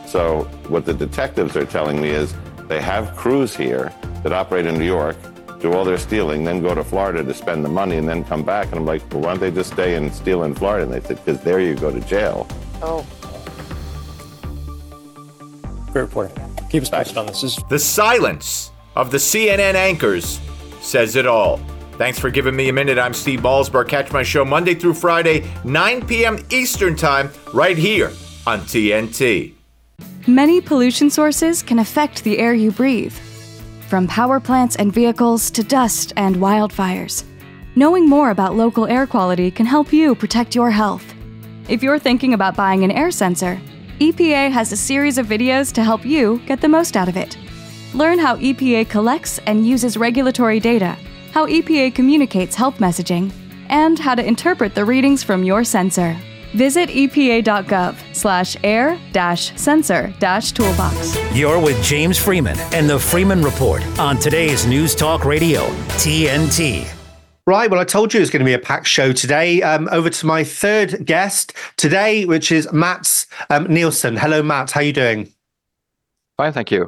So, what the detectives are telling me is they have crews here that operate in New York, do all their stealing, then go to Florida to spend the money, and then come back. And I'm like, well, why don't they just stay and steal in Florida? And they said, because there you go to jail. Oh. Great reporting. Keep us posted on this. this is- The silence of the CNN anchors says it all. Thanks for giving me a minute. I'm Steve Malzberg. Catch my show Monday through Friday, 9 p.m. Eastern Time, right here on TNT. Many pollution sources can affect the air you breathe, from power plants and vehicles to dust and wildfires. Knowing more about local air quality can help you protect your health. If you're thinking about buying an air sensor, EPA has a series of videos to help you get the most out of it. Learn how EPA collects and uses regulatory data, how EPA communicates health messaging, and how to interpret the readings from your sensor. Visit epa.gov slash air dash sensor dash toolbox. You're with James Freeman and the Freeman Report on today's News Talk Radio, TNT. Right. Well, I told you it was going to be a packed show today. Um, over to my third guest today, which is Mats um, Nilsson. Hello, Matt. How are you doing? Fine, thank you.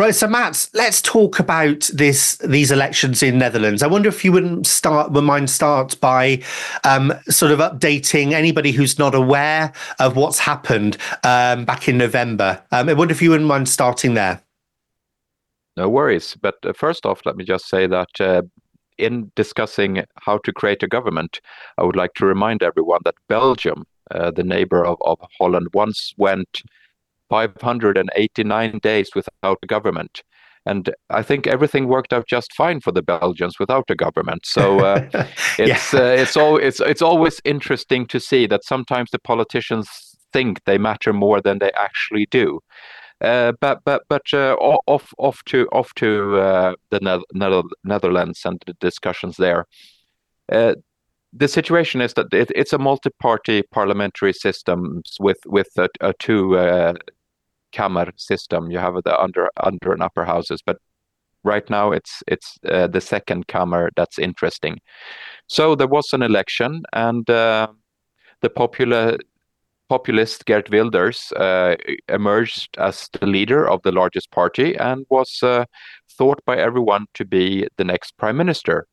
Right, so Matt, let's talk about this these elections in Netherlands. I wonder if you wouldn't start, would mind start by um, sort of updating anybody who's not aware of what's happened um, back in November. Um, I wonder if you wouldn't mind starting there. No worries. But uh, first off, let me just say that uh, in discussing how to create a government, I would like to remind everyone that Belgium, uh, the neighbor of, of Holland, once went 589 days without a government. And I think everything worked out just fine for the Belgians without a government. So uh, [LAUGHS] it's uh, it's all it's it's always interesting to see that sometimes the politicians think they matter more than they actually do. Uh, but but but uh, off off to off to uh, the ne- ne- Netherlands and the discussions there. Uh, the situation is that it, it's a multi-party parliamentary system with with a, a two uh, Kammer system. You have the under under and upper houses, but right now it's it's uh, the second Kammer that's interesting. So there was an election, and uh, the popular populist Geert Wilders uh, emerged as the leader of the largest party and was uh, thought by everyone to be the next prime minister.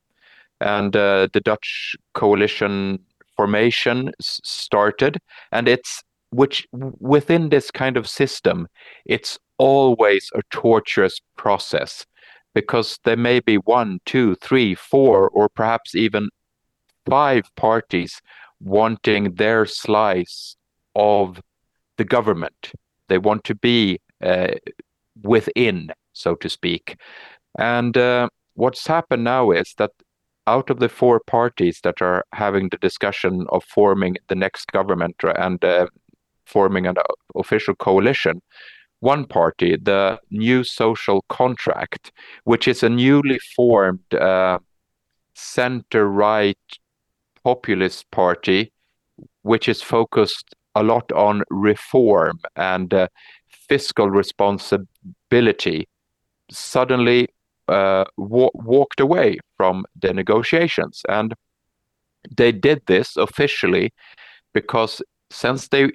And uh, the Dutch coalition formation started, and it's which within this kind of system, it's always a torturous process because there may be one, two, three, four, or perhaps even five parties wanting their slice of the government. They want to be uh, within, so to speak. And uh, what's happened now is that out of the four parties that are having the discussion of forming the next government and uh, forming an official coalition, one party, the New Social Contract, which is a newly formed uh, center right populist party, which is focused a lot on reform and uh, fiscal responsibility, suddenly uh, wa- walked away from the negotiations. And they did this officially because since they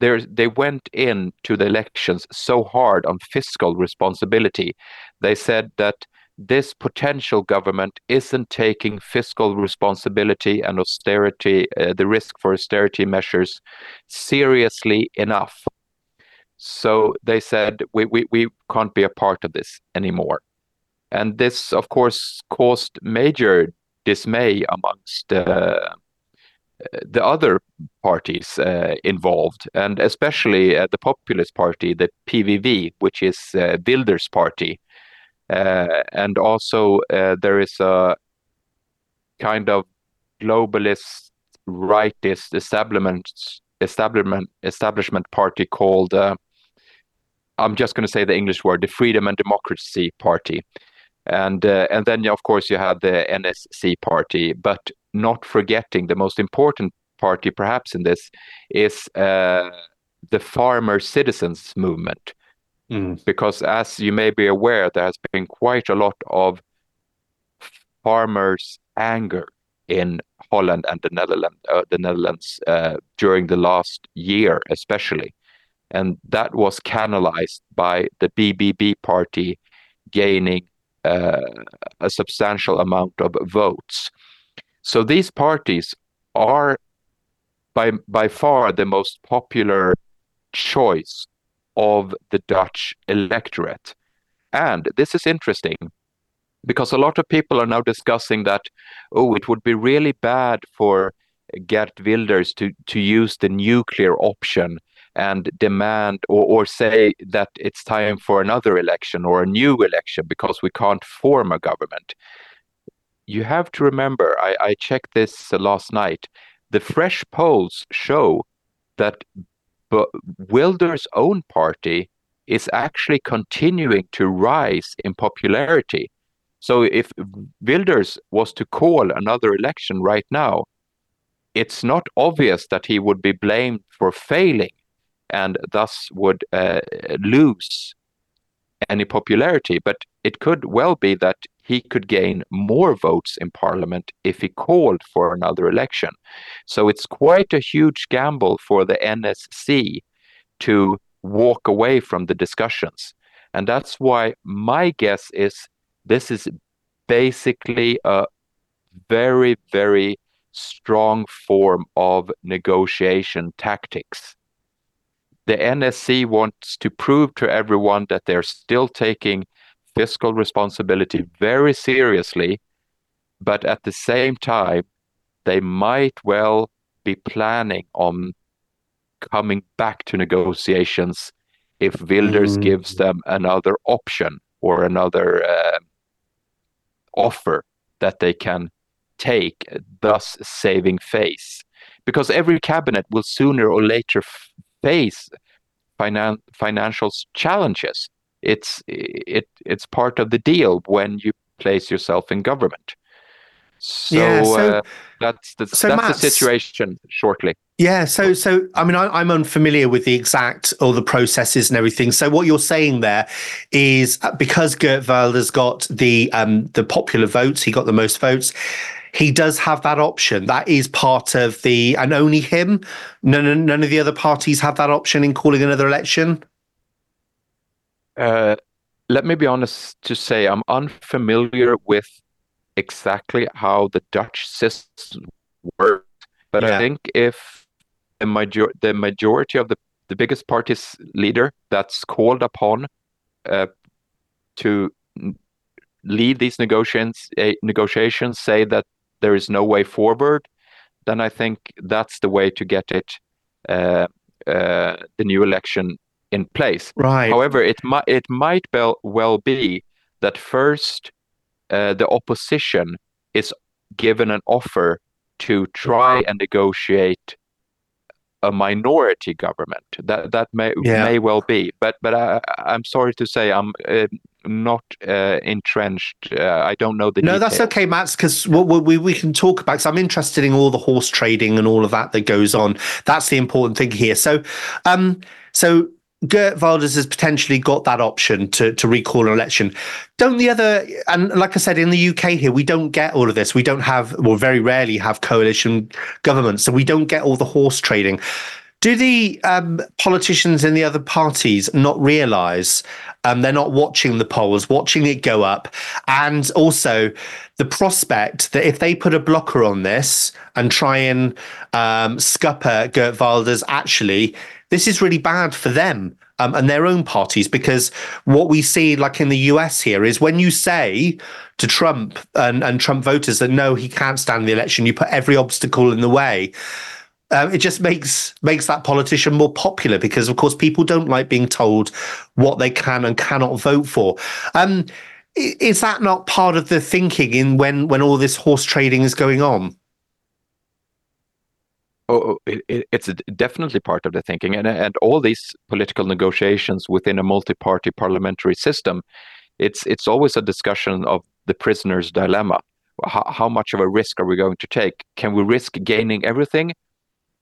they went into the elections so hard on fiscal responsibility, they said that this potential government isn't taking fiscal responsibility and austerity, uh, the risk for austerity measures, seriously enough. So they said, we, we, we can't be a part of this anymore. And this, of course, caused major dismay amongst uh, the other parties uh, involved, and especially uh, the Populist Party, the PVV, which is uh, party. Uh, and also, uh, there is a kind of globalist rightist establishment establishment establishment party called uh, I'm just going to say the English word, the Freedom and Democracy Party, and and then of course you have the NSC party, but not forgetting the most important party perhaps in this is uh, the farmer citizens movement, mm. because as you may be aware, there has been quite a lot of farmers' anger in Holland and the Netherlands, uh, the Netherlands uh, during the last year, especially, and that was canalized by the BBB party gaining uh, a substantial amount of votes. So these parties are by by far the most popular choice of the Dutch electorate. And this is interesting because a lot of people are now discussing that oh it would be really bad for Geert Wilders to to use the nuclear option and demand or, or say that it's time for another election or a new election because we can't form a government. You have to remember, I, I checked this last night, the fresh polls show that but Wilders' own party is actually continuing to rise in popularity. So if Wilders was to call another election right now, it's not obvious that he would be blamed for failing and thus would uh, lose any popularity. But it could well be that he could gain more votes in parliament if he called for another election. So it's quite a huge gamble for the NSC to walk away from the discussions. And that's why my guess is this is basically a very, very strong form of negotiation tactics the NSC wants to prove to everyone that they're still taking fiscal responsibility very seriously, but at the same time, they might well be planning on coming back to negotiations if Wilders mm. gives them another option or another uh, offer that they can take, thus saving face. Because every cabinet will sooner or later face finan- financial challenges. It's it it's part of the deal when you place yourself in government. So, yeah, so uh, that's the so that's the situation shortly. Yeah, so so I mean I, am unfamiliar with the exact or the processes and everything. So what you're saying there is because Geert Wilders got the um, the popular votes, he got the most votes he does have that option. That is part of the, and only him. None, none of the other parties have that option in calling another election. Uh, let me be honest to say I'm unfamiliar with exactly how the Dutch system works, but yeah. I think if the major the majority of the the biggest party's leader that's called upon uh, to lead these negotiations uh, negotiations say that there is no way forward, then I think that's the way to get it uh, uh, the new election in place. Right. However, it might it might well well be that first uh, the opposition is given an offer to try and negotiate a minority government. That that may Yeah. may well be, but but I, I'm sorry to say I'm uh, not uh, entrenched. Uh, I don't know the No, details. that's okay, Max, because what what we, we can talk about. Because I'm interested in all the horse trading and all of that that goes on. That's the important thing here. So, um, so Geert Wilders has potentially got that option to to recall an election. Don't the other? And like I said, in the UK here, we don't get all of this. We don't have, well, very rarely have coalition governments, so we don't get all the horse trading. Do the um, politicians in the other parties not realise um, they're not watching the polls, watching it go up, and also the prospect that if they put a blocker on this and try and um, scupper Geert Wilders, actually, this is really bad for them um, and their own parties because what we see, like in the US here, is when you say to Trump and, and Trump voters that no, he can't stand the election, you put every obstacle in the way um, it just makes makes that politician more popular because, of course, people don't like being told what they can and cannot vote for. Um, is that not part of the thinking in when when all this horse trading is going on? Oh, oh, it, it, it's definitely part of the thinking, and uh, and all these political negotiations within a multi-party parliamentary system, it's it's always a discussion of the prisoner's dilemma. How, how much of a risk are we going to take? Can we risk gaining everything,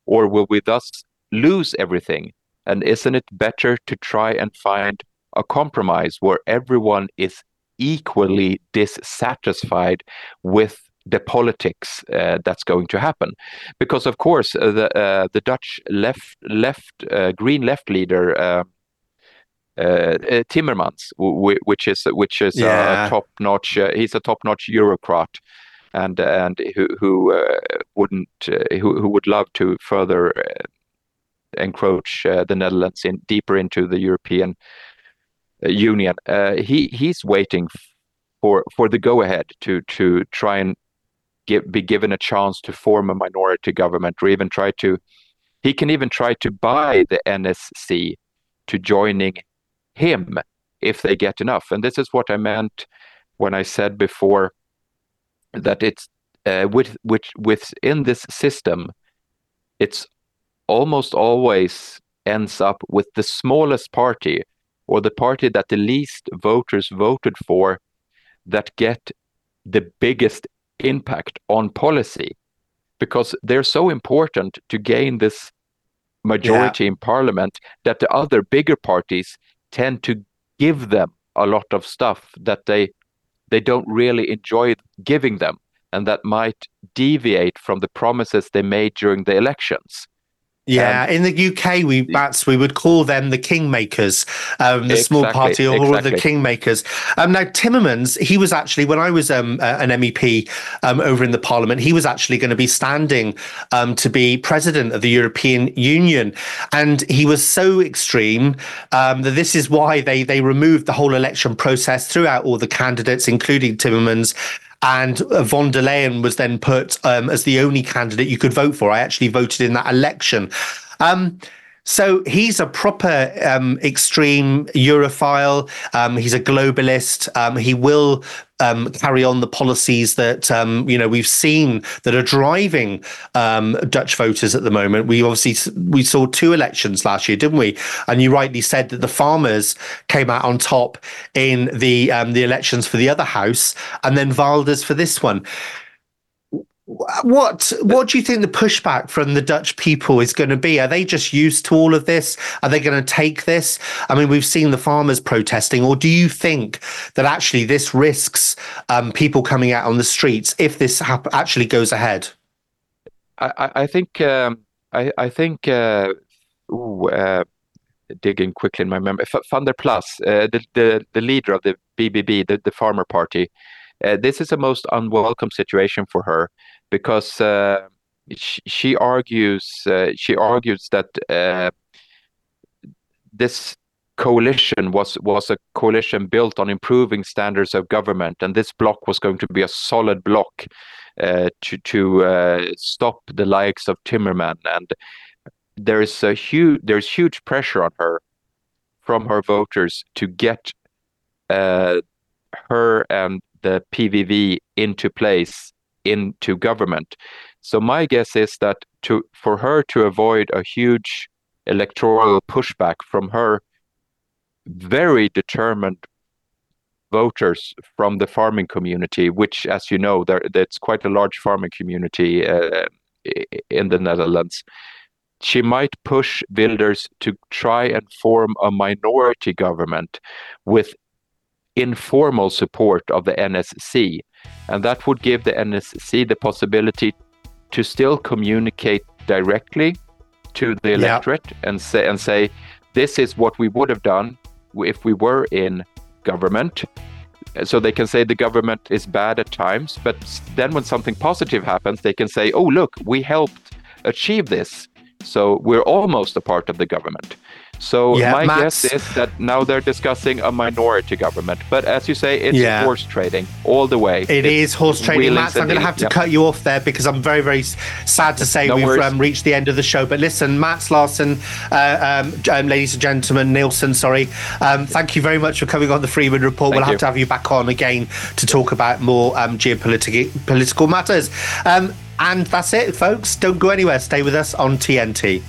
or will we thus lose everything? And isn't it better to try and find a compromise where everyone is equally dissatisfied with the politics uh, that's going to happen? Because of course uh, the uh, the Dutch left left uh, Green left leader. Uh, Timmermans, which is which is Yeah. a top-notch. Uh, he's a top-notch Eurocrat, and and who who uh, wouldn't uh, who who would love to further uh, encroach uh, the Netherlands in deeper into the European Union. Uh, he he's waiting for for the go-ahead to to try and give, be given a chance to form a minority government, or even try to. He can even try to buy the NSC to joining him if they get enough. And this is what I meant when I said before that it's uh, with which within this system, it's almost always ends up with the smallest party or the party that the least voters voted for that get the biggest impact on policy because they're so important to gain this majority in parliament that the other bigger parties tend to give them a lot of stuff that they they don't really enjoy giving them and that might deviate from the promises they made during the elections Yeah, in the UK, we Bats we would call them the kingmakers, um, the small party, or all of the kingmakers. Um, now Timmermans, he was actually when I was um, uh, an MEP um, over in the Parliament, he was actually going to be standing um, to be president of the European Union, and he was so extreme um, that this is why they they removed the whole election process throughout all the candidates, including Timmermans. And uh, von der Leyen was then put um, as the only candidate you could vote for. I actually voted in that election. Um, so he's a proper um, extreme Europhile. Um, he's a globalist. Um, he will um, carry on the policies that um, you know we've seen that are driving um, Dutch voters at the moment. We obviously we saw two elections last year, didn't we? And you rightly said that the farmers came out on top in the the elections for the other house, and then Wilders for this one. What what do you think the pushback from the Dutch people is going to be? Are they just used to all of this? Are they going to take this? I mean, we've seen the farmers protesting, or do you think that actually this risks um, people coming out on the streets if this hap- actually goes ahead? I, I- think um, I, I think uh, ooh, uh, digging quickly in my memory, F- Plas, uh, the, the the leader of the BBB, the, the Farmer Party. Uh, this is a most unwelcome situation for her because uh, she, she argues uh, she argues that uh, this coalition was was a coalition built on improving standards of government, and this block was going to be a solid block uh, to to uh, stop the likes of Timmerman. And there is a huge there's huge pressure on her from her voters to get uh, her and the PVV into place into government. So my guess is that to for her to avoid a huge electoral pushback from her very determined voters from the farming community, which, as you know, there that's quite a large farming community uh, in the Netherlands. She might push Wilders to try and form a minority government with informal support of the NSC, and that would give the NSC the possibility to still communicate directly to the electorate yeah. and say and say this is what we would have done if we were in government. So they can say the government is bad at times but then when something positive happens they can say oh look we helped achieve this. So we're almost a part of the government so yeah, my Max. guess is that now they're discussing a minority government. But as you say, it's yeah. horse trading all the way. It it's is horse trading, Max. I'm going to have to cut you off there because I'm very, very sad to say no we've um, reached the end of the show. But listen, Mats Larsson, uh, um, um, ladies and gentlemen, Nilsson, sorry. Um, thank you very much for coming on the Freeman Report. Thank we'll you. have to have you back on again to talk about more um, geopolitical political matters. Um, and that's it, folks. Don't go anywhere. Stay with us on TNT.